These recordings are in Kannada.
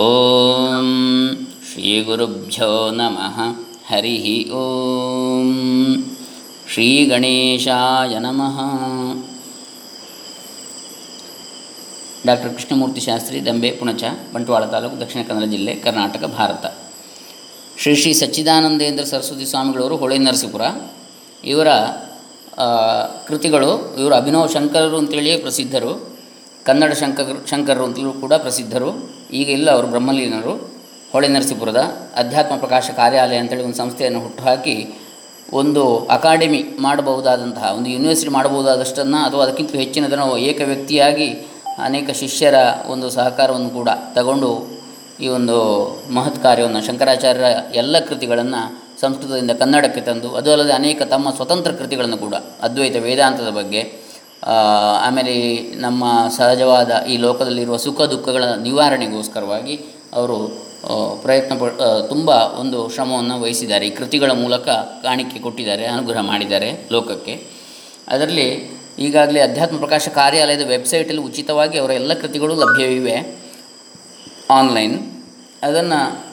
ಓಂ ಶ್ರೀ ಗುರುಭ್ಯೋ ನಮಃ. ಹರಿ ಓಂ ಶ್ರೀ ಗಣೇಶಾಯ ನಮಃ. ಡಾಕ್ಟರ್ ಕೃಷ್ಣಮೂರ್ತಿ ಶಾಸ್ತ್ರಿ, ದಂಬೆ, ಪುಣಚ, ಬಂಟ್ವಾಳ ತಾಲೂಕು, ದಕ್ಷಿಣ ಕನ್ನಡ ಜಿಲ್ಲೆ, ಕರ್ನಾಟಕ, ಭಾರತ. ಶ್ರೀ ಶ್ರೀ ಸಚ್ಚಿದಾನಂದೇಂದ್ರ ಸರಸ್ವತಿ ಸ್ವಾಮಿಗಳವರು ಹೊಳೆ ನರಸೀಪುರ. ಇವರ ಕೃತಿಗಳು, ಇವರು ಅಭಿನವ್ ಶಂಕರರು ಅಂತೇಳಿಯೇ ಪ್ರಸಿದ್ಧರು. ಕನ್ನಡ ಶಂಕರ್ ಶಂಕರರು ಅಂತಲೂ ಕೂಡ ಪ್ರಸಿದ್ಧರು. ಈಗ ಇಲ್ಲ, ಅವರು ಬ್ರಹ್ಮಲೀನರು. ಹೊಳೆ ನರಸೀಪುರದ ಅಧ್ಯಾತ್ಮ ಪ್ರಕಾಶ ಕಾರ್ಯಾಲಯ ಅಂತೇಳಿ ಒಂದು ಸಂಸ್ಥೆಯನ್ನು ಹುಟ್ಟುಹಾಕಿ ಒಂದು ಅಕಾಡೆಮಿ ಮಾಡಬಹುದಾದಂತಹ, ಒಂದು ಯೂನಿವರ್ಸಿಟಿ ಮಾಡಬಹುದಾದಷ್ಟನ್ನು ಅಥವಾ ಅದಕ್ಕಿಂತ ಹೆಚ್ಚಿನದನ್ನು ಏಕ ವ್ಯಕ್ತಿಯಾಗಿ ಅನೇಕ ಶಿಷ್ಯರ ಒಂದು ಸಹಕಾರವನ್ನು ಕೂಡ ತಗೊಂಡು ಈ ಒಂದು ಮಹತ್ ಕಾರ್ಯವನ್ನು ಶಂಕರಾಚಾರ್ಯರ ಎಲ್ಲ ಕೃತಿಗಳನ್ನು ಸಂಸ್ಕೃತದಿಂದ ಕನ್ನಡಕ್ಕೆ ತಂದು, ಅದು ಅಲ್ಲದೆ ಅನೇಕ ತಮ್ಮ ಸ್ವತಂತ್ರ ಕೃತಿಗಳನ್ನು ಕೂಡ, ಅದ್ವೈತ ವೇದಾಂತದ ಬಗ್ಗೆ ಆಮೇಲೆ ನಮ್ಮ ಸಹಜವಾದ ಈ ಲೋಕದಲ್ಲಿರುವ ಸುಖ ದುಃಖಗಳ ನಿವಾರಣೆಗೋಸ್ಕರವಾಗಿ ಅವರು ಪ್ರಯತ್ನ ಪ ತುಂಬ ಒಂದು ಶ್ರಮವನ್ನು ವಹಿಸಿದ್ದಾರೆ. ಈ ಕೃತಿಗಳ ಮೂಲಕ ಕಾಣಿಕೆ ಕೊಟ್ಟಿದ್ದಾರೆ, ಅನುಗ್ರಹ ಮಾಡಿದ್ದಾರೆ ಲೋಕಕ್ಕೆ. ಅದರಲ್ಲಿ ಈಗಾಗಲೇ ಅಧ್ಯಾತ್ಮ ಪ್ರಕಾಶ ಕಾರ್ಯಾಲಯದ ವೆಬ್ಸೈಟಲ್ಲಿ ಉಚಿತವಾಗಿ ಅವರ ಎಲ್ಲ ಕೃತಿಗಳು ಲಭ್ಯವಿವೆ ಆನ್ಲೈನ್. ಅದನ್ನು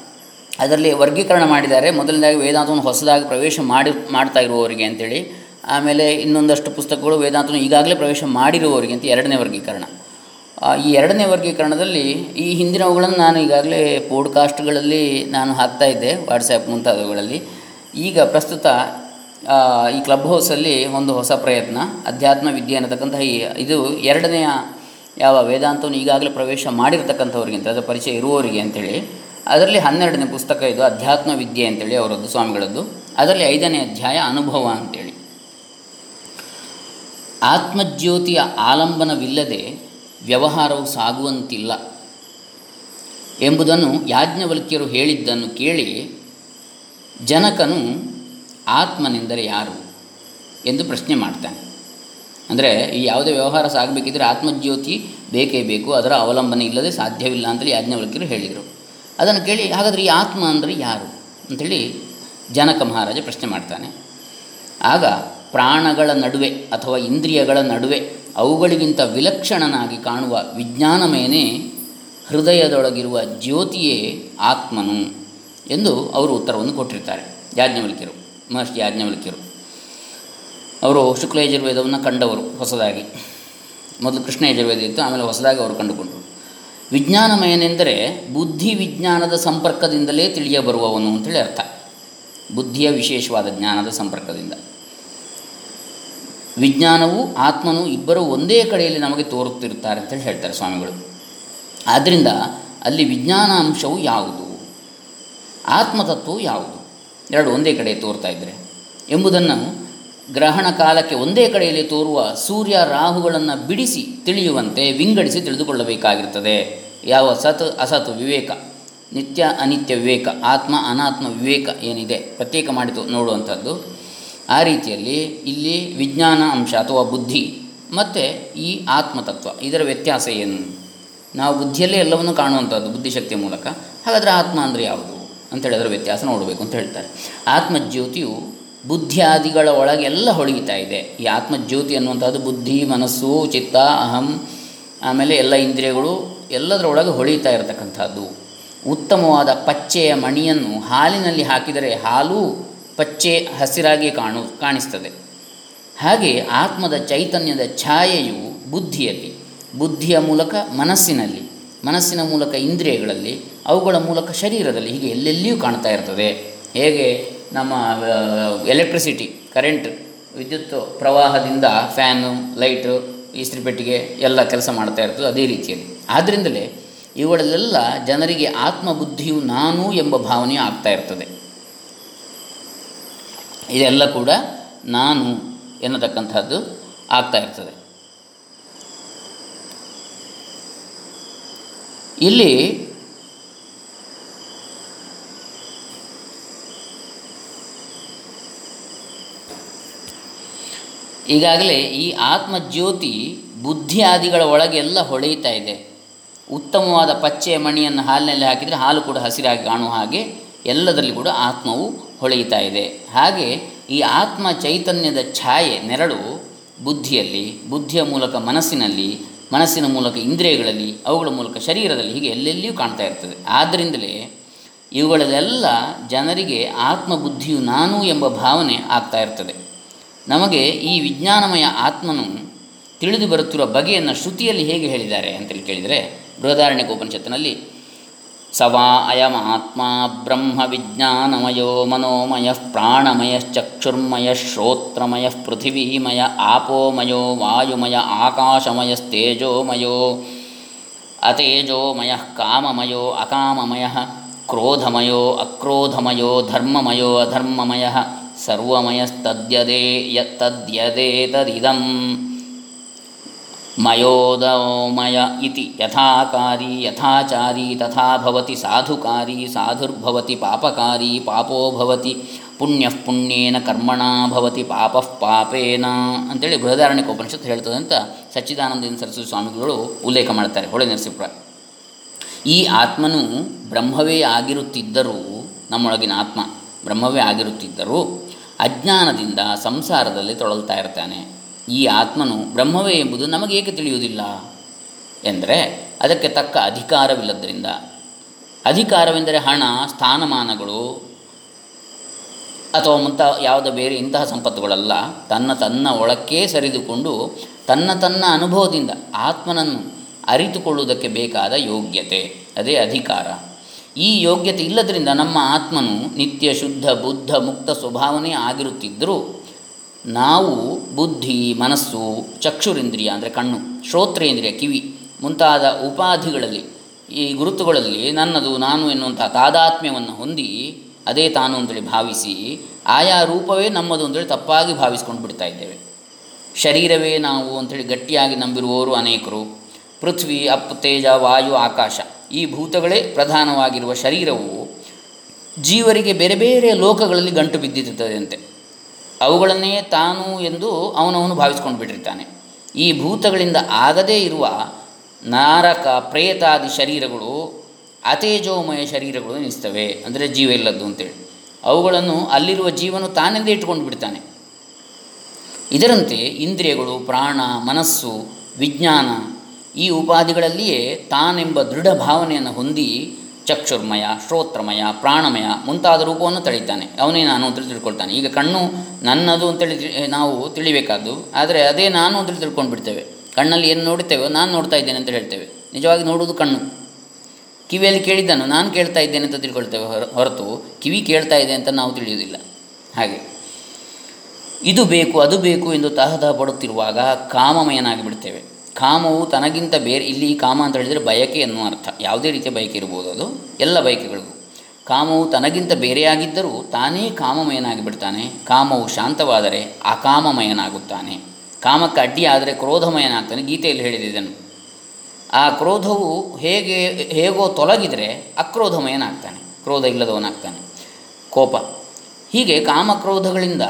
ಅದರಲ್ಲಿ ವರ್ಗೀಕರಣ ಮಾಡಿದ್ದಾರೆ. ಮೊದಲನೇದಾಗಿ ವೇದಾಂತವನ್ನು ಹೊಸದಾಗಿ ಪ್ರವೇಶ ಮಾಡಿ, ಮಾಡ್ತಾ ಇರುವವರಿಗೆ ಅಂತೇಳಿ. ಆಮೇಲೆ ಇನ್ನೊಂದಷ್ಟು ಪುಸ್ತಕಗಳು ವೇದಾಂತನು ಈಗಾಗಲೇ ಪ್ರವೇಶ ಮಾಡಿರುವವರಿಗೆ ಅಂತ ಎರಡನೇ ವರ್ಗೀಕರಣ. ಈ ಎರಡನೇ ವರ್ಗೀಕರಣದಲ್ಲಿ ಈ ಹಿಂದಿನವುಗಳನ್ನು ನಾನು ಈಗಾಗಲೇ ಪೋಡ್ಕಾಸ್ಟ್ಗಳಲ್ಲಿ ನಾನು ಹಾಕ್ತಾ ಇದ್ದೆ ವಾಟ್ಸಪ್ ಮುಂತಾದವುಗಳಲ್ಲಿ. ಈಗ ಪ್ರಸ್ತುತ ಈ ಕ್ಲಬ್ ಹೌಸಲ್ಲಿ ಒಂದು ಹೊಸ ಪ್ರಯತ್ನ, ಅಧ್ಯಾತ್ಮ ವಿದ್ಯೆ ಅನ್ನತಕ್ಕಂತಹ ಇದು ಎರಡನೆಯ ಯಾವ ವೇದಾಂತವನ್ನು ಈಗಾಗಲೇ ಪ್ರವೇಶ ಮಾಡಿರ್ತಕ್ಕಂಥವ್ರಿಗೆ ಅಂತ ಅದರ ಪರಿಚಯ ಇರುವವರಿಗೆ ಅಂತೇಳಿ. ಅದರಲ್ಲಿ ಹನ್ನೆರಡನೇ ಪುಸ್ತಕ ಇದು ಅಧ್ಯಾತ್ಮ ವಿದ್ಯೆ ಅಂತೇಳಿ ಅವರದ್ದು, ಸ್ವಾಮಿಗಳದ್ದು. ಅದರಲ್ಲಿ ಐದನೇ ಅಧ್ಯಾಯ ಅನುಭವ ಅಂತೇಳಿ. ಆತ್ಮಜ್ಯೋತಿಯ ಆಲಂಬನವಿಲ್ಲದೆ ವ್ಯವಹಾರವು ಸಾಗುವಂತಿಲ್ಲ ಎಂಬುದನ್ನು ಯಾಜ್ಞವಲ್ಕ್ಯರು ಹೇಳಿದ್ದನ್ನು ಕೇಳಿ ಜನಕನು ಆತ್ಮನೆಂದರೆ ಯಾರು ಎಂದು ಪ್ರಶ್ನೆ ಮಾಡ್ತಾನೆ. ಅಂದರೆ ಈ ಯಾವುದೇ ವ್ಯವಹಾರ ಸಾಗಬೇಕಿದ್ರೆ ಆತ್ಮಜ್ಯೋತಿ ಬೇಕೇ ಬೇಕು, ಅದರ ಅವಲಂಬನೆ ಇಲ್ಲದೆ ಸಾಧ್ಯವಿಲ್ಲ ಅಂತೇಳಿ ಯಾಜ್ಞವಲ್ಕ್ಯರು ಹೇಳಿದರು. ಅದನ್ನು ಕೇಳಿ ಹಾಗಾದರೆ ಈ ಆತ್ಮ ಅಂದರೆ ಯಾರು ಅಂಥೇಳಿ ಜನಕ ಮಹಾರಾಜ ಪ್ರಶ್ನೆ ಮಾಡ್ತಾನೆ. ಆಗ ಪ್ರಾಣಗಳ ನಡುವೆ ಅಥವಾ ಇಂದ್ರಿಯಗಳ ನಡುವೆ ಅವುಗಳಿಗಿಂತ ವಿಲಕ್ಷಣನಾಗಿ ಕಾಣುವ ವಿಜ್ಞಾನಮೇನೆ ಹೃದಯದೊಳಗಿರುವ ಜ್ಯೋತಿಯೇ ಆತ್ಮನು ಎಂದು ಅವರು ಉತ್ತರವನ್ನು ಕೊಟ್ಟಿರ್ತಾರೆ. ಯಾಜ್ಞವಲ್ಕ್ಯರು, ಮಹರ್ಷಿ ಯಾಜ್ಞವಲ್ಕ್ಯರು. ಅವರು ಶುಕ್ಲ ಯಜುರ್ವೇದವನ್ನು ಕಂಡವರು ಹೊಸದಾಗಿ. ಮೊದಲು ಕೃಷ್ಣ ಯಜುರ್ವೇದ ಇತ್ತು, ಆಮೇಲೆ ಹೊಸದಾಗಿ ಅವರು ಕಂಡುಕೊಂಡರು. ವಿಜ್ಞಾನಮಯನೆಂದರೆ ಬುದ್ಧಿ ವಿಜ್ಞಾನದ ಸಂಪರ್ಕದಿಂದಲೇ ತಿಳಿಯಬರುವವನು ಅಂತೇಳಿ ಅರ್ಥ. ಬುದ್ಧಿಯ ವಿಶೇಷವಾದ ಜ್ಞಾನದ ಸಂಪರ್ಕದಿಂದ. ವಿಜ್ಞಾನವು ಆತ್ಮನು ಇಬ್ಬರೂ ಒಂದೇ ಕಡೆಯಲ್ಲಿ ನಮಗೆ ತೋರುತ್ತಿರುತ್ತಾರೆ ಅಂತೇಳಿ ಹೇಳ್ತಾರೆ ಸ್ವಾಮಿಗಳು. ಆದ್ದರಿಂದ ಅಲ್ಲಿ ವಿಜ್ಞಾನ ಅಂಶವು ಯಾವುದು? ಆತ್ಮತತ್ವವು ಯಾವುದು? ಎರಡು ಒಂದೇ ಕಡೆ ತೋರ್ತಾ ಇದ್ದರೆ ಎಂಬುದನ್ನು ಗ್ರಹಣ ಕಾಲಕ್ಕೆ ಒಂದೇ ಕಡೆಯಲ್ಲಿ ತೋರುವ ಸೂರ್ಯ ರಾಹುಗಳನ್ನು ಬಿಡಿಸಿ ತಿಳಿಯುವಂತೆ, ವಿಂಗಡಿಸಿ ತಿಳಿದುಕೊಳ್ಳಬೇಕಾಗಿರ್ತದೆ. ಯಾವ ಸತ್, ಅಸತ್, ವಿವೇಕ, ನಿತ್ಯ ಅನಿತ್ಯ ವಿವೇಕ, ಆತ್ಮ ಅನಾತ್ಮ ವಿವೇಕ ಏನಿದೆ ಪ್ರತ್ಯೇಕ ಮಾಡಿತು ನೋಡುವಂಥದ್ದು. ಆ ರೀತಿಯಲ್ಲಿ ಇಲ್ಲಿ ವಿಜ್ಞಾನ ಅಂಶ ಅಥವಾ ಬುದ್ಧಿ ಮತ್ತು ಈ ಆತ್ಮತತ್ವ, ಇದರ ವ್ಯತ್ಯಾಸ ಏನು? ನಾವು ಬುದ್ಧಿಯಲ್ಲೇ ಎಲ್ಲವನ್ನು ಕಾಣುವಂಥದ್ದು ಬುದ್ಧಿಶಕ್ತಿಯ ಮೂಲಕ. ಹಾಗಾದರೆ ಆತ್ಮ ಅಂದರೆ ಯಾವುದು? ಅಂತೇಳಿ ಅದರ ವ್ಯತ್ಯಾಸ ನೋಡಬೇಕು ಅಂತ ಹೇಳ್ತಾರೆ. ಆತ್ಮಜ್ಯೋತಿಯು ಬುದ್ಧಿಯಾದಿಗಳ ಒಳಗೆಲ್ಲ ಹೊಳಗಿತಾ ಇದೆ. ಈ ಆತ್ಮಜ್ಯೋತಿ ಅನ್ನುವಂಥದ್ದು ಬುದ್ಧಿ, ಮನಸ್ಸು, ಚಿತ್ತ, ಅಹಂ, ಆಮೇಲೆ ಎಲ್ಲ ಇಂದ್ರಿಯಗಳು ಎಲ್ಲದರೊಳಗೆ ಹೊಳೀತಾ ಇರತಕ್ಕಂಥದ್ದು. ಉತ್ತಮವಾದ ಪಚ್ಚೆಯ ಮಣಿಯನ್ನು ಹಾಲಿನಲ್ಲಿ ಹಾಕಿದರೆ ಹಾಲು ಪಚ್ಚೆ ಹಸಿರಾಗಿ ಕಾಣು, ಕಾಣಿಸ್ತದೆ. ಹಾಗೆ ಆತ್ಮದ ಚೈತನ್ಯದ ಛಾಯೆಯು ಬುದ್ಧಿಯಲ್ಲಿ, ಬುದ್ಧಿಯ ಮೂಲಕ ಮನಸ್ಸಿನಲ್ಲಿ, ಮನಸ್ಸಿನ ಮೂಲಕ ಇಂದ್ರಿಯಗಳಲ್ಲಿ, ಅವುಗಳ ಮೂಲಕ ಶರೀರದಲ್ಲಿ ಹೀಗೆ ಎಲ್ಲೆಲ್ಲಿಯೂ ಕಾಣ್ತಾ ಇರ್ತದೆ. ಹೇಗೆ ನಮ್ಮ ಎಲೆಕ್ಟ್ರಿಸಿಟಿ ಕರೆಂಟ್ ವಿದ್ಯುತ್ ಪ್ರವಾಹದಿಂದ ಫ್ಯಾನು ಲೈಟು ಇಸ್ತ್ರಿಪೆಟ್ಟಿಗೆ ಎಲ್ಲ ಕೆಲಸ ಮಾಡ್ತಾ ಇರ್ತದೆ ಅದೇ ರೀತಿಯಲ್ಲಿ. ಆದ್ದರಿಂದಲೇ ಇವುಗಳಲ್ಲೆಲ್ಲ ಜನರಿಗೆ ಆತ್ಮಬುದ್ಧಿಯು ನಾನು ಎಂಬ ಭಾವನೆ ಆಗ್ತಾ ಇರ್ತದೆ. ಇದೆಲ್ಲ ಕೂಡ ನಾನು ಎನ್ನತಕ್ಕಂಥದ್ದು ಆಗ್ತಾ ಇರ್ತದೆ. ಇಲ್ಲಿ ಈಗಾಗಲೇ ಈ ಆತ್ಮಜ್ಯೋತಿ ಬುದ್ಧಿಯಾದಿಗಳ ಒಳಗೆಲ್ಲ ಹೊಳೆಯುತ್ತಾ ಇದೆ. ಉತ್ತಮವಾದ ಪಚ್ಚೆಯ ಮಣಿಯನ್ನು ಹಾಲಿನಲ್ಲಿ ಹಾಕಿದರೆ ಹಾಲು ಕೂಡ ಹಸಿರಾಗಿ ಕಾಣುವ ಹಾಗೆ ಎಲ್ಲದರಲ್ಲಿ ಕೂಡ ಆತ್ಮವು ಹೊಳೆಯುತ್ತಾ ಇದೆ. ಹಾಗೆ ಈ ಆತ್ಮ ಚೈತನ್ಯದ ಛಾಯೆ ನೆರಳು ಬುದ್ಧಿಯಲ್ಲಿ, ಬುದ್ಧಿಯ ಮೂಲಕ ಮನಸ್ಸಿನಲ್ಲಿ, ಮನಸ್ಸಿನ ಮೂಲಕ ಇಂದ್ರಿಯಗಳಲ್ಲಿ, ಅವುಗಳ ಮೂಲಕ ಶರೀರದಲ್ಲಿ ಹೀಗೆ ಎಲ್ಲೆಲ್ಲಿಯೂ ಕಾಣ್ತಾ ಇರ್ತದೆ. ಆದ್ದರಿಂದಲೇ ಇವುಗಳಲ್ಲೆಲ್ಲ ಜನರಿಗೆ ಆತ್ಮಬುದ್ಧಿಯು ನಾನು ಎಂಬ ಭಾವನೆ ಆಗ್ತಾ ಇರ್ತದೆ. ನಮಗೆ ಈ ವಿಜ್ಞಾನಮಯ ಆತ್ಮನು ತಿಳಿದು ಬರುತ್ತಿರುವ ಬಗೆಯನ್ನು ಶ್ರುತಿಯಲ್ಲಿ ಹೇಗೆ ಹೇಳಿದ್ದಾರೆ ಅಂತೇಳಿ ಕೇಳಿದರೆ ಬೃಹದಾರಣ್ಯಕ ಉಪನಿಷತ್ತಿನಲ್ಲಿ स वा अयमात्मा ब्रह्मविज्ञानमयो मनोमयः प्राणमयश्चक्षुर्मयः श्रोत्रमयः पृथिवीमय आपोमयो वायुमय आकाशमयस्तेजोमयो अतेजोमयः काममयो अकाममयः क्रोधमयो अक्रोधमयो धर्ममयो अधर्ममयः सर्वमयस्तद्यदे यत्तद्यदेतदिदम् ಮಯೋದಮಯ ಇತಿ ಯಥಾಕಾರಿ ಯಥಾಚಾರಿ ತಥಾ ಭವತಿ ಸಾಧುಕಾರಿ ಸಾಧುರ್ಭವತಿ ಪಾಪಕಾರಿ ಪಾಪೋ ಭವತಿ ಪುಣ್ಯ ಪುಣ್ಯೇನ ಕರ್ಮಣ ಭವತಿ ಪಾಪ ಪಾಪೇನ ಅಂತೇಳಿ ಬೃಹದಾರಣ್ಯಕ ಉಪನಿಷತ್ತು ಹೇಳ್ತದೆ ಅಂತ ಸಚ್ಚಿದಾನಂದ ಸರಸ್ವತಿ ಸ್ವಾಮಿಗಳು ಉಲ್ಲೇಖ ಮಾಡ್ತಾರೆ, ಹೊಳೆ ನರಸಿಂಹರ ಈ ಆತ್ಮನು ಬ್ರಹ್ಮವೇ ಆಗಿರುತ್ತಿದ್ದರೂ ನಮ್ಮೊಳಗಿನ ಆತ್ಮ ಬ್ರಹ್ಮವೇ ಆಗಿರುತ್ತಿದ್ದರೂ ಅಜ್ಞಾನದಿಂದ ಸಂಸಾರದಲ್ಲಿ ತೊಳಲ್ತಾ ಇರ್ತಾನೆ. ಈ ಆತ್ಮನು ಬ್ರಹ್ಮವೇ ಎಂಬುದು ನಮಗೆ ಏಕೆ ತಿಳಿಯುವುದಿಲ್ಲ? ಎಂದರೆ ಅದಕ್ಕೆ ತಕ್ಕ ಅಧಿಕಾರವಿಲ್ಲದರಿಂದ ಅಧಿಕಾರವೆಂದರೆ ಹಣ, ಸ್ಥಾನಮಾನಗಳು ಅಥವಾ ಮುಂತ ಯಾವುದೋ ಬೇರೆ ಇಂತಹ ಸಂಪತ್ತುಗಳಲ್ಲ. ತನ್ನ ತನ್ನ ಒಳಕ್ಕೇ ಸರಿದುಕೊಂಡು ತನ್ನ ತನ್ನ ಅನುಭವದಿಂದ ಆತ್ಮನನ್ನು ಅರಿತುಕೊಳ್ಳುವುದಕ್ಕೆ ಬೇಕಾದ ಯೋಗ್ಯತೆ, ಅದೇ ಅಧಿಕಾರ. ಈ ಯೋಗ್ಯತೆ ಇಲ್ಲದರಿಂದ ನಮ್ಮ ಆತ್ಮನು ನಿತ್ಯ ಶುದ್ಧ, ಬುದ್ಧ, ಮುಕ್ತ ಸ್ವಭಾವನೆ ಆಗಿರುತ್ತಿದ್ದರೂ ನಾವು ಬುದ್ಧಿ, ಮನಸ್ಸು, ಚಕ್ಷುರಿಂದ್ರಿಯ ಅಂದರೆ ಕಣ್ಣು, ಶ್ರೋತ್ರೇಂದ್ರಿಯ, ಕಿವಿ ಮುಂತಾದ ಉಪಾಧಿಗಳಲ್ಲಿ, ಈ ಗುರುತುಗಳಲ್ಲಿ ನನ್ನದು, ನಾನು ಎನ್ನುವಂಥ ತಾದಾತ್ಮ್ಯವನ್ನು ಹೊಂದಿ ಅದೇ ತಾನು ಅಂತೇಳಿ ಭಾವಿಸಿ ಆಯಾ ರೂಪವೇ ನಮ್ಮದು ಅಂತೇಳಿ ತಪ್ಪಾಗಿ ಭಾವಿಸ್ಕೊಂಡು ಬಿಡ್ತಾ ಇದ್ದೇವೆ. ಶರೀರವೇ ನಾವು ಅಂಥೇಳಿ ಗಟ್ಟಿಯಾಗಿ ನಂಬಿರುವವರು ಅನೇಕರು. ಪೃಥ್ವಿ ಅಪ್ ತೇಜ, ವಾಯು, ಆಕಾಶ ಈ ಭೂತಗಳೇ ಪ್ರಧಾನವಾಗಿರುವ ಶರೀರವು ಜೀವರಿಗೆ ಬೇರೆ ಬೇರೆ ಲೋಕಗಳಲ್ಲಿ ಗಂಟು ಬಿದ್ದಿರುತ್ತದಂತೆ ಅವುಗಳನ್ನೇ ತಾನು ಎಂದು ಅವನವನು ಭಾವಿಸ್ಕೊಂಡು ಬಿಟ್ಟಿರ್ತಾನೆ. ಈ ಭೂತಗಳಿಂದ ಆಗದೇ ಇರುವ ನಾರಕ, ಪ್ರೇತಾದಿ ಶರೀರಗಳು, ಅತೇಜೋಮಯ ಶರೀರಗಳು ಎನಿಸ್ತವೆ. ಅಂದರೆ ಜೀವ ಇಲ್ಲದ್ದು ಅಂತೇಳಿ. ಅವುಗಳನ್ನು ಅಲ್ಲಿರುವ ಜೀವನು ತಾನೆಂದೇ ಇಟ್ಕೊಂಡು ಬಿಡ್ತಾನೆ. ಇದರಂತೆ ಇಂದ್ರಿಯಗಳು, ಪ್ರಾಣ, ಮನಸ್ಸು, ವಿಜ್ಞಾನ ಈ ಉಪಾಧಿಗಳಲ್ಲಿಯೇ ತಾನೆಂಬ ದೃಢ ಭಾವನೆಯನ್ನು ಹೊಂದಿ ಚಕ್ಷುರ್ಮಯ, ಶ್ರೋತ್ರಮಯ, ಪ್ರಾಣಮಯ ಮುಂತಾದ ರೂಪವನ್ನು ತಳಿತಾನೆ. ಅವನೇ ನಾನು ಅಂತೇಳಿ ತಿಳ್ಕೊಳ್ತಾನೆ. ಈಗ ಕಣ್ಣು ನನ್ನದು ಅಂತೇಳಿ ನಾವು ತಿಳಿಬೇಕಾದ್ದು, ಆದರೆ ಅದೇ ನಾನು ಅಂತೇಳಿ ತಿಳ್ಕೊಂಡು ಬಿಡ್ತೇವೆ ಕಣ್ಣಲ್ಲಿ ಏನು ನೋಡ್ತೇವೋ ನಾನು ನೋಡ್ತಾ ಇದ್ದೇನೆ ಅಂತ ಹೇಳ್ತೇವೆ. ನಿಜವಾಗಿ ನೋಡುವುದು ಕಣ್ಣು. ಕಿವಿಯಲ್ಲಿ ಕೇಳಿದ್ದನ್ನು ನಾನು ಕೇಳ್ತಾ ಇದ್ದೇನೆ ಅಂತ ತಿಳ್ಕೊಳ್ತೇವೆ ಹೊರ, ಹೊರತು ಕಿವಿ ಕೇಳ್ತಾ ಇದೆ ಅಂತ ನಾವು ತಿಳಿಯುವುದಿಲ್ಲ. ಹಾಗೆ. ಇದು ಬೇಕು, ಅದು ಬೇಕು ಎಂದು ತಹದ ಪಡುತ್ತಿರುವಾಗ ಕಾಮಮಯನಾಗಿ ಬಿಡ್ತೇವೆ ಕಾಮವು ತನಗಿಂತ ಬೇರೆ, ಇಲ್ಲಿ ಕಾಮ ಅಂತ ಹೇಳಿದರೆ ಬಯಕೆ ಎನ್ನುವ ಅರ್ಥ. ಯಾವುದೇ ರೀತಿಯ ಬಯಕೆ ಇರ್ಬೋದು ಅದು, ಎಲ್ಲ ಬಯಕೆಗಳಿಗೂ. ಕಾಮವು ತನಗಿಂತ ಬೇರೆಯಾಗಿದ್ದರೂ ತಾನೇ ಕಾಮಮಯನಾಗಿ ಬಿಡ್ತಾನೆ ಕಾಮವು ಶಾಂತವಾದರೆ ಅಕಾಮಮಯನಾಗುತ್ತಾನೆ ಕಾಮಕ್ಕೆ ಅಡ್ಡಿಯಾದರೆ ಕ್ರೋಧಮಯನಾಗ್ತಾನೆ, ಗೀತೆಯಲ್ಲಿ ಹೇಳಿದಿದ್ದನು ಆ ಕ್ರೋಧವು ಹೇಗೆ, ಹೇಗೋ ತೊಲಗಿದರೆ ಅಕ್ರೋಧಮಯನಾಗ್ತಾನೆ, ಕ್ರೋಧ ಇಲ್ಲದವನಾಗ್ತಾನೆ. ಕೋಪ. ಹೀಗೆ ಕಾಮಕ್ರೋಧಗಳಿಂದ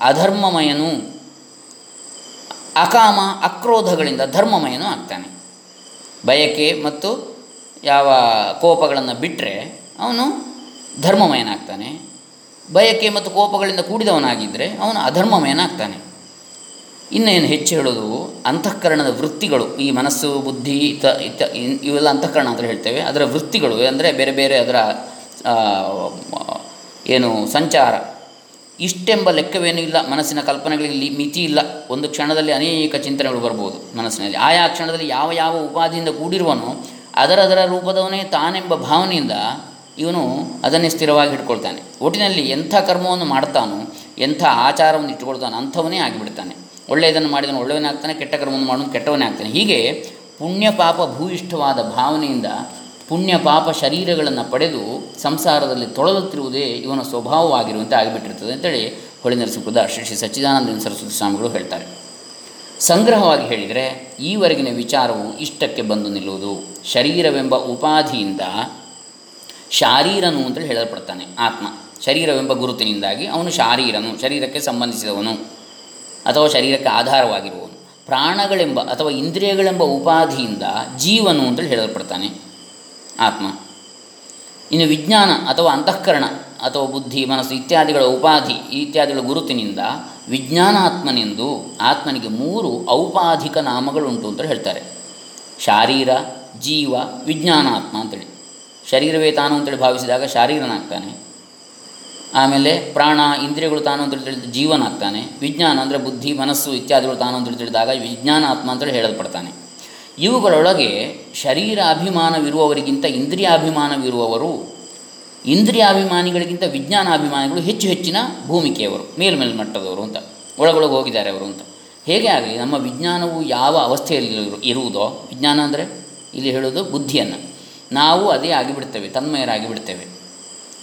ಅಧರ್ಮಮಯನು ಅಕಾಮ ಅಕ್ರೋಧಗಳಿಂದ ಧರ್ಮಮಯನೂ ಆಗ್ತಾನೆ. ಬಯಕೆ ಮತ್ತು ಯಾವ ಕೋಪಗಳನ್ನು ಬಿಟ್ಟರೆ ಅವನು ಧರ್ಮಮಯನಾಗ್ತಾನೆ. ಬಯಕೆ ಮತ್ತು ಕೋಪಗಳಿಂದ ಕೂಡಿದವನಾಗಿದ್ದರೆ ಅವನು ಅಧರ್ಮಮಯನಾಗ್ತಾನೆ. ಇನ್ನೇನು ಹೆಚ್ಚು ಹೇಳೋದು, ಅಂತಃಕರಣದ ವೃತ್ತಿಗಳು, ಈ ಮನಸ್ಸು, ಬುದ್ಧಿ, ಇತ ಇತ ಇವೆಲ್ಲ ಅಂತಃಕರಣ ಅಂತ ಹೇಳ್ತೇವೆ. ಅದರ ವೃತ್ತಿಗಳು ಅಂದರೆ ಬೇರೆ ಬೇರೆ ಅದರ ಏನು ಸಂಚಾರ. ಇಷ್ಟೆಂಬ ಲೆಕ್ಕವೇನೂ ಇಲ್ಲ, ಮನಸ್ಸಿನ ಕಲ್ಪನೆಗಳಿಗೆ ಲಿ- ಮಿತಿ ಇಲ್ಲ. ಒಂದು ಕ್ಷಣದಲ್ಲಿ ಅನೇಕ ಚಿಂತನೆಗಳು ಬರ್ಬೋದು ಮನಸ್ಸಿನಲ್ಲಿ. ಆಯಾ ಕ್ಷಣದಲ್ಲಿ ಯಾವ ಯಾವ ಉಪಾಧಿಯಿಂದ ಕೂಡಿರುವನೋ ಅದರದರ ರೂಪದವನೇ ತಾನೆಂಬ ಭಾವನೆಯಿಂದ ಇವನು ಅದನ್ನೇ ಸ್ಥಿರವಾಗಿ ಇಟ್ಕೊಳ್ತಾನೆ. ಒಟ್ಟಿನಲ್ಲಿ ಎಂಥ ಕರ್ಮವನ್ನು ಮಾಡ್ತಾನೋ, ಎಂಥ ಆಚಾರವನ್ನು ಇಟ್ಟುಕೊಳ್ತಾನೋ ಅಂಥವನೇ ಆಗಿಬಿಡ್ತಾನೆ. ಒಳ್ಳೆಯದನ್ನು ಮಾಡಿದನು ಒಳ್ಳೆಯವನಾಗ್ತಾನೆ ಕೆಟ್ಟ ಕರ್ಮವನ್ನು ಮಾಡೋನು ಕೆಟ್ಟವನೇ ಆಗ್ತಾನೆ. ಹೀಗೆ ಪುಣ್ಯ ಪಾಪ ಭೂಯಿಷ್ಠವಾದ ಭಾವನೆಯಿಂದ ಪುಣ್ಯ ಪಾಪ ಶರೀರಗಳನ್ನು ಪಡೆದು ಸಂಸಾರದಲ್ಲಿ ತೊಳಲುತ್ತಿರುವುದೇ ಇವನ ಸ್ವಭಾವವಾಗಿರುವಂತೆ ಆಗಿಬಿಟ್ಟಿರ್ತದೆ ಅಂತೇಳಿ ಹೊಳೆ ಶ್ರೀ ಶ್ರೀ ಸಚ್ಚಿದಾನಂದ ಸರಸ್ವತಿ ಸ್ವಾಮಿಗಳು ಹೇಳ್ತಾರೆ. ಸಂಗ್ರಹವಾಗಿ ಹೇಳಿದರೆ, ಈವರೆಗಿನ ವಿಚಾರವು ಇಷ್ಟಕ್ಕೆ ಬಂದು ನಿಲ್ಲುವುದು ಶರೀರವೆಂಬ ಉಪಾಧಿಯಿಂದ ಶಾರೀರನು ಅಂತೇಳಿ ಹೇಳಲ್ಪಡ್ತಾನೆ, ಆತ್ಮ. ಶರೀರವೆಂಬ ಗುರುತಿನಿಂದಾಗಿ ಅವನು ಶಾರೀರನು, ಶರೀರಕ್ಕೆ ಸಂಬಂಧಿಸಿದವನು ಅಥವಾ ಶರೀರಕ್ಕೆ ಆಧಾರವಾಗಿರುವವನು. ಪ್ರಾಣಗಳೆಂಬ ಅಥವಾ ಇಂದ್ರಿಯಗಳೆಂಬ ಉಪಾಧಿಯಿಂದ ಜೀವನು ಅಂತೇಳಿ ಹೇಳಲ್ಪಡ್ತಾನೆ, ಆತ್ಮ. ಇನ್ನು ವಿಜ್ಞಾನ ಅಥವಾ ಅಂತಃಕರಣ ಅಥವಾ ಬುದ್ಧಿ, ಮನಸ್ಸು ಇತ್ಯಾದಿಗಳ ಉಪಾಧಿ ಇತ್ಯಾದಿಗಳ ಗುರುತಿನಿಂದ ವಿಜ್ಞಾನಾತ್ಮನೆಂದು ಆತ್ಮನಿಗೆ ಮೂರು ಔಪಾಧಿಕ ನಾಮಗಳುಂಟು ಅಂತ ಹೇಳ್ತಾರೆ. ಶಾರೀರ, ಜೀವ, ವಿಜ್ಞಾನಾತ್ಮ ಅಂತೇಳಿ. ಶರೀರವೇ ತಾನು ಅಂತೇಳಿ ಭಾವಿಸಿದಾಗ ಶಾರೀರನಾಗ್ತಾನೆ. ಆಮೇಲೆ ಪ್ರಾಣ, ಇಂದ್ರಿಯಗಳು ತಾನು ಅಂತೇಳಿ ತಿಳಿದು ಜೀವನಾಗ್ತಾನೆ. ವಿಜ್ಞಾನ ಅಂದರೆ ಬುದ್ಧಿ, ಮನಸ್ಸು ಇತ್ಯಾದಿಗಳು ತಾನು ಅಂತೇಳಿ ತಿಳಿದಾಗ ವಿಜ್ಞಾನಾತ್ಮ ಅಂತೇಳಿ ಹೇಳಲ್ಪಡ್ತಾನೆ. ಇವುಗಳೊಳಗೆ ಶರೀರ ಅಭಿಮಾನವಿರುವವರಿಗಿಂತ ಇಂದ್ರಿಯಾಭಿಮಾನವಿರುವವರು, ಇಂದ್ರಿಯಾಭಿಮಾನಿಗಳಿಗಿಂತ ವಿಜ್ಞಾನಾಭಿಮಾನಿಗಳು ಹೆಚ್ಚು ಹೆಚ್ಚಿನ ಭೂಮಿಕೆಯವರು, ಮೇಲ್ಮೇಲ್ಮಟ್ಟದವರು ಅಂತ, ಒಳಗೊಳಗೆ ಹೋಗಿದ್ದಾರೆ ಅವರು ಅಂತ. ಹೇಗೆ ಆಗಲಿ, ನಮ್ಮ ವಿಜ್ಞಾನವು ಯಾವ ಅವಸ್ಥೆಯಲ್ಲಿ ಇರು- ಇರುವುದೋ, ವಿಜ್ಞಾನ ಅಂದರೆ ಇಲ್ಲಿ ಹೇಳೋದು ಬುದ್ಧಿಯನ್ನು, ನಾವು ಅದೇ ಆಗಿಬಿಡ್ತೇವೆ, ತನ್ಮಯರಾಗಿಬಿಡ್ತೇವೆ.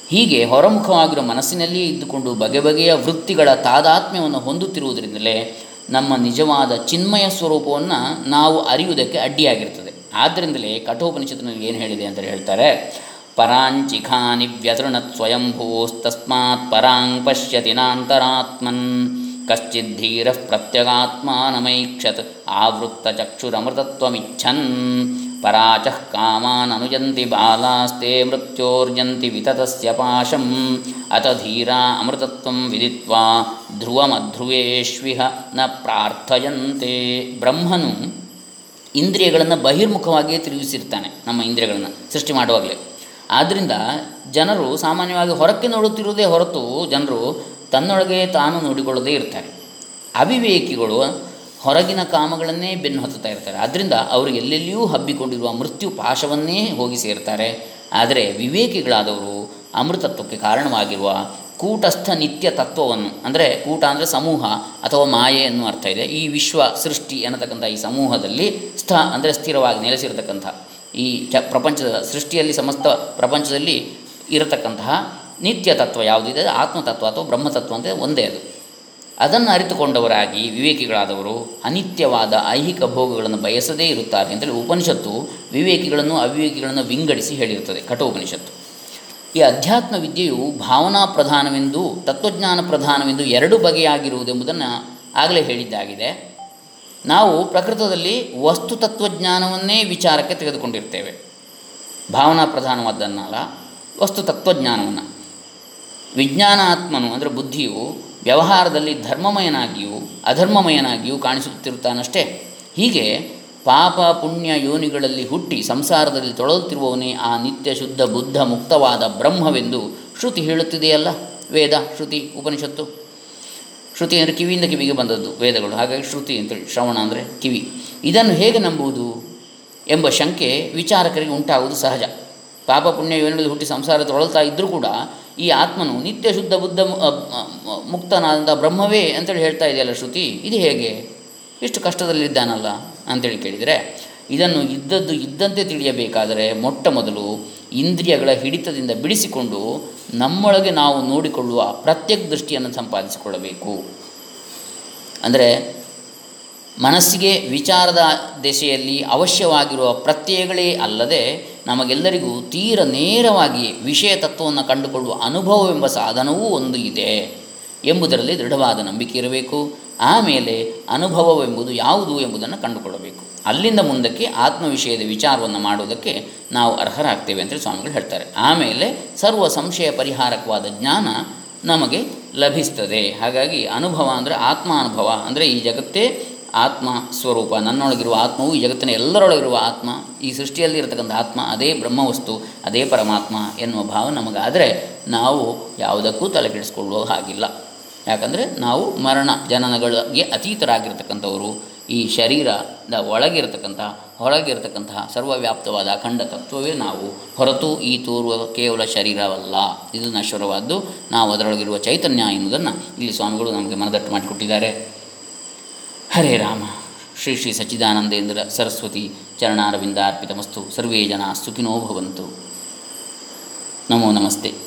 ಹೀಗೆ ಹೊರಮುಖವಾಗಿರೋ ಮನಸ್ಸಿನಲ್ಲಿಯೇ ಇದ್ದುಕೊಂಡು ಬಗೆ ಬಗೆಯ ವೃತ್ತಿಗಳ ತಾದಾತ್ಮ್ಯವನ್ನು ಹೊಂದುತ್ತಿರುವುದರಿಂದಲೇ ನಮ್ಮ ನಿಜವಾದ ಚಿನ್ಮಯ ಸ್ವರೂಪವನ್ನು ನಾವು ಅರಿಯುವುದಕ್ಕೆ ಅಡ್ಡಿಯಾಗಿರ್ತದೆ. ಆದ್ದರಿಂದಲೇ ಕಠೋಪನಿಷತ್ತಿನಲ್ಲಿ ಏನು ಹೇಳಿದೆ ಅಂತ ಹೇಳ್ತಾರೆ? ಪರಾಂಚಿಖಾನಿ ವ್ಯತೃಣತ್ ಸ್ವಯಂಭೂಸ್ತಸ್ಮಾತ್ ಪರಾಂಗ್ ಪಶ್ಯತಿ ನಾಂತರಾತ್ಮನ್ ಕಶ್ಚಿದ್ಧೀರ ಪ್ರತ್ಯಗಾತ್ಮಾನಮೈಕ್ಷತ್ ಆವೃತ್ತಚಕ್ಷುರಮೃತತ್ವಮಿಚ್ಛನ್ ಪರಾಚಃ ಕಾಮಾನ್ ಅನುಜಂತಿ ಬಾಲಾಸ್ತೆ ಮೃತ್ಯೋರ್ಜಂತಿ ವಿತತಸ್ಯ ಪಾಶಂ ಅತ ಧೀರಾ ಅಮೃತತ್ವಂ ವಿದಿತ್ವಾ ಧ್ರುವಮಧ್ರುವೇಶ್ವಿಹ ನ ಪ್ರಾರ್ಥಯಂತೆ ಬ್ರಹ್ಮನು ಇಂದ್ರಿಯಗಳನ್ನು ಬಹಿರ್ಮುಖವಾಗಿಯೇ ತಿರುಗಿಸಿರ್ತಾನೆ ನಮ್ಮ ಇಂದ್ರಿಯಗಳನ್ನು ಸೃಷ್ಟಿ ಮಾಡುವಾಗಲೇ. ಆದ್ದರಿಂದ ಜನರು ಸಾಮಾನ್ಯವಾಗಿ ಹೊರಕ್ಕೆ ನೋಡುತ್ತಿರುವುದೇ ಹೊರತು ಜನರು ತನ್ನೊಳಗೆ ತಾನು ನೋಡಿಕೊಳ್ಳದೇ ಇರ್ತಾರೆ. ಅವಿವೇಕಿಗಳು ಹೊರಗಿನ ಕಾಮಗಳನ್ನೇ ಬೆನ್ನು ಹತ್ತುತ್ತಾ ಇರ್ತಾರೆ. ಆದ್ದರಿಂದ ಅವರು ಎಲ್ಲೆಲ್ಲಿಯೂ ಹಬ್ಬಿಕೊಂಡಿರುವ ಮೃತ್ಯು ಪಾಶವನ್ನೇ ಹೋಗಿ ಸೇರ್ತಾರೆ. ಆದರೆ ವಿವೇಕಿಗಳಾದವರು ಅಮೃತತ್ವಕ್ಕೆ ಕಾರಣವಾಗಿರುವ ಕೂಟಸ್ಥ ನಿತ್ಯ ತತ್ವವನ್ನು, ಅಂದರೆ ಕೂಟ ಅಂದರೆ ಸಮೂಹ ಅಥವಾ ಮಾಯೆ ಎನ್ನುವ ಅರ್ಥ ಇದೆ. ಈ ವಿಶ್ವ ಸೃಷ್ಟಿ ಅನ್ನತಕ್ಕಂಥ ಈ ಸಮೂಹದಲ್ಲಿ ಸ್ಥ ಅಂದರೆ ಸ್ಥಿರವಾಗಿ ನೆಲೆಸಿರತಕ್ಕಂಥ, ಈ ಪ್ರಪಂಚದ ಸೃಷ್ಟಿಯಲ್ಲಿ ಸಮಸ್ತ ಪ್ರಪಂಚದಲ್ಲಿ ಇರತಕ್ಕಂತಹ ನಿತ್ಯ ತತ್ವ ಯಾವುದಿದೆ ಆತ್ಮತತ್ವ ಅಥವಾ ಬ್ರಹ್ಮತತ್ವ ಅಂತ ಒಂದೇ ಅದು. ಅದನ್ನು ಅರಿತುಕೊಂಡವರಾಗಿ ವಿವೇಕಿಗಳಾದವರು ಅನಿತ್ಯವಾದ ಐಹಿಕ ಭೋಗಗಳನ್ನು ಬಯಸದೇ ಇರುತ್ತಾರೆ ಅಂತೇಳಿ ಉಪನಿಷತ್ತು ವಿವೇಕಿಗಳನ್ನು ಅವಿವೇಕಿಗಳನ್ನು ವಿಂಗಡಿಸಿ ಹೇಳಿರುತ್ತದೆ, ಕಠೋಪನಿಷತ್ತು. ಈ ಅಧ್ಯಾತ್ಮ ವಿದ್ಯೆಯು ಭಾವನಾ ಪ್ರಧಾನವೆಂದು, ತತ್ವಜ್ಞಾನ ಪ್ರಧಾನವೆಂದು ಎರಡು ಬಗೆಯಾಗಿರುವುದೆಂಬುದನ್ನು ಆಗಲೇ ಹೇಳಿದ್ದಾಗಿದೆ. ನಾವು ಪ್ರಕೃತದಲ್ಲಿ ವಸ್ತು ತತ್ವಜ್ಞಾನವನ್ನೇ ವಿಚಾರಕ್ಕೆ ತೆಗೆದುಕೊಂಡಿರ್ತೇವೆ. ಭಾವನಾ ಪ್ರಧಾನವಾದ್ದನ್ನಲ್ಲ ವಸ್ತು ತತ್ವಜ್ಞಾನವನ್ನು. ವಿಜ್ಞಾನಾತ್ಮನು ಅಂದರೆ ಬುದ್ಧಿಯು ವ್ಯವಹಾರದಲ್ಲಿ ಧರ್ಮಮಯನಾಗಿಯೂ ಅಧರ್ಮಮಯನಾಗಿಯೂ ಕಾಣಿಸುತ್ತಿರುತ್ತಾನಷ್ಟೇ. ಹೀಗೆ ಪಾಪ ಪುಣ್ಯ ಯೋನಿಗಳಲ್ಲಿ ಹುಟ್ಟಿ ಸಂಸಾರದಲ್ಲಿ ತೊಳಲುತ್ತಿರುವವನೇ ಆ ನಿತ್ಯ ಶುದ್ಧ ಬುದ್ಧ ಮುಕ್ತವಾದ ಬ್ರಹ್ಮವೆಂದು ಶ್ರುತಿ ಹೇಳುತ್ತಿದೆಯಲ್ಲ? ವೇದ, ಶ್ರುತಿ, ಉಪನಿಷತ್ತು. ಶ್ರುತಿ ಅಂದರೆ ಕಿವಿಯಿಂದ ಕಿವಿಗೆ ಬಂದದ್ದು ವೇದಗಳು. ಹಾಗಾಗಿ ಶ್ರುತಿ ಅಂತೇಳಿ ಶ್ರವಣ ಅಂದರೆ ಕಿವಿ. ಇದನ್ನು ಹೇಗೆ ನಂಬುವುದು ಎಂಬ ಶಂಕೆ ವಿಚಾರಕರಿಗೆ ಉಂಟಾಗುವುದು ಸಹಜ. ಪಾಪ ಪುಣ್ಯ ಯೋನಿಗಳಲ್ಲಿ ಹುಟ್ಟಿ ಸಂಸಾರ ತೊಳಲ್ತಾ ಇದ್ದರೂ ಕೂಡ ಈ ಆತ್ಮನು ನಿತ್ಯ ಶುದ್ಧ ಬುದ್ಧ ಮು- ಅ- ಅ- ಮ- ಮುಕ್ತನಾದ ಬ್ರಹ್ಮವೇ ಅಂತೇಳಿ ಹೇಳ್ತಾ ಇದೆಯಲ್ಲ ಶ್ರುತಿ? ಇದು ಹೇಗೆ? ಇಷ್ಟು ಕಷ್ಟದಲ್ಲಿದ್ದಾನಲ್ಲ ಅಂತೇಳಿ ಕೇಳಿದರೆ, ಇದನ್ನು ಇದ್ದದ್ದು ಇದ್ದಂತೆ ತಿಳಿಯಬೇಕಾದರೆ ಮೊಟ್ಟ ಮೊದಲು ಇಂದ್ರಿಯಗಳ ಹಿಡಿತದಿಂದ ಬಿಡಿಸಿಕೊಂಡು ನಮ್ಮೊಳಗೆ ನಾವು ನೋಡಿಕೊಳ್ಳುವ ಪ್ರತ್ಯಕ್ ದೃಷ್ಟಿಯನ್ನು ಸಂಪಾದಿಸಿಕೊಳ್ಳಬೇಕು. ಅಂದರೆ ಮನಸ್ಸಿಗೆ ವಿಚಾರದ ದೆಸೆಯಲ್ಲಿ ಅವಶ್ಯವಾಗಿರುವ ಪ್ರತ್ಯಯಗಳೇ ಅಲ್ಲದೆ ನಮಗೆಲ್ಲರಿಗೂ ತೀರ ನೇರವಾಗಿ ವಿಷಯ ತತ್ವವನ್ನು ಕಂಡುಕೊಳ್ಳುವ ಅನುಭವವೆಂಬ ಸಾಧನವೂ ಒಂದು ಇದೆ ಎಂಬುದರಲ್ಲಿ ದೃಢವಾದ ನಂಬಿಕೆ ಇರಬೇಕು. ಆಮೇಲೆ ಅನುಭವವೆಂಬುದು ಯಾವುದು ಎಂಬುದನ್ನು ಕಂಡುಕೊಳ್ಳಬೇಕು. ಅಲ್ಲಿಂದ ಮುಂದಕ್ಕೆ ಆತ್ಮ ವಿಷಯದ ವಿಚಾರವನ್ನು ಮಾಡುವುದಕ್ಕೆ ನಾವು ಅರ್ಹರಾಗ್ತೇವೆ ಅಂತೇಳಿ ಸ್ವಾಮಿಗಳು ಹೇಳ್ತಾರೆ. ಆಮೇಲೆ ಸರ್ವ ಸಂಶಯ ಪರಿಹಾರಕವಾದ ಜ್ಞಾನ ನಮಗೆ ಲಭಿಸ್ತದೆ. ಹಾಗಾಗಿ ಅನುಭವ ಅಂದರೆ ಆತ್ಮಾನುಭವ ಅಂದರೆ ಈ ಜಗತ್ತೇ ಆತ್ಮ ಸ್ವರೂಪ. ನನ್ನೊಳಗಿರುವ ಆತ್ಮವು ಈ ಜಗತ್ತಿನ ಎಲ್ಲರೊಳಗಿರುವ ಆತ್ಮ. ಈ ಸೃಷ್ಟಿಯಲ್ಲಿ ಇರತಕ್ಕಂಥ ಆತ್ಮ ಅದೇ ಬ್ರಹ್ಮವಸ್ತು, ಅದೇ ಪರಮಾತ್ಮ ಎನ್ನುವ ಭಾವ ನಮಗಾದರೆ ನಾವು ಯಾವುದಕ್ಕೂ ತಲೆ ಕೆಡಿಸ್ಕೊಳ್ಳುವ ಹಾಗಿಲ್ಲ. ಯಾಕಂದರೆ ನಾವು ಮರಣ ಜನನಗಳಿಗೆ ಅತೀತರಾಗಿರ್ತಕ್ಕಂಥವರು. ಈ ಶರೀರದ ಒಳಗಿರತಕ್ಕಂಥ, ಹೊರಗಿರತಕ್ಕಂತಹ ಸರ್ವವ್ಯಾಪ್ತವಾದ ಅಖಂಡ ತತ್ವವೇ ನಾವು. ಹೊರತು ಈ ತೋರುವ ಕೇವಲ ಶರೀರವಲ್ಲ. ಇದು ನಶ್ವರವಾದ್ದು ನಾವು ಅದರೊಳಗಿರುವ ಚೈತನ್ಯ ಎನ್ನುವುದನ್ನು ಇಲ್ಲಿ ಸ್ವಾಮಿಗಳು ನಮಗೆ ಮನದಟ್ಟು ಮಾಡಿಕೊಟ್ಟಿದ್ದಾರೆ. ಹರೇ ರಾಮ. ಶ್ರೀ ಶ್ರೀ ಸಚ್ಚಿದಾನಂದೇಂದ್ರ ಸರಸ್ವತಿ ಚರಣಾರವಿಂದಾರ್ಪಿತಮಸ್ತು. ಸರ್ವೇ ಜನ ಸುಖಿನೋ ಭವಂತು. ನಮೋ ನಮಸ್ತೆ.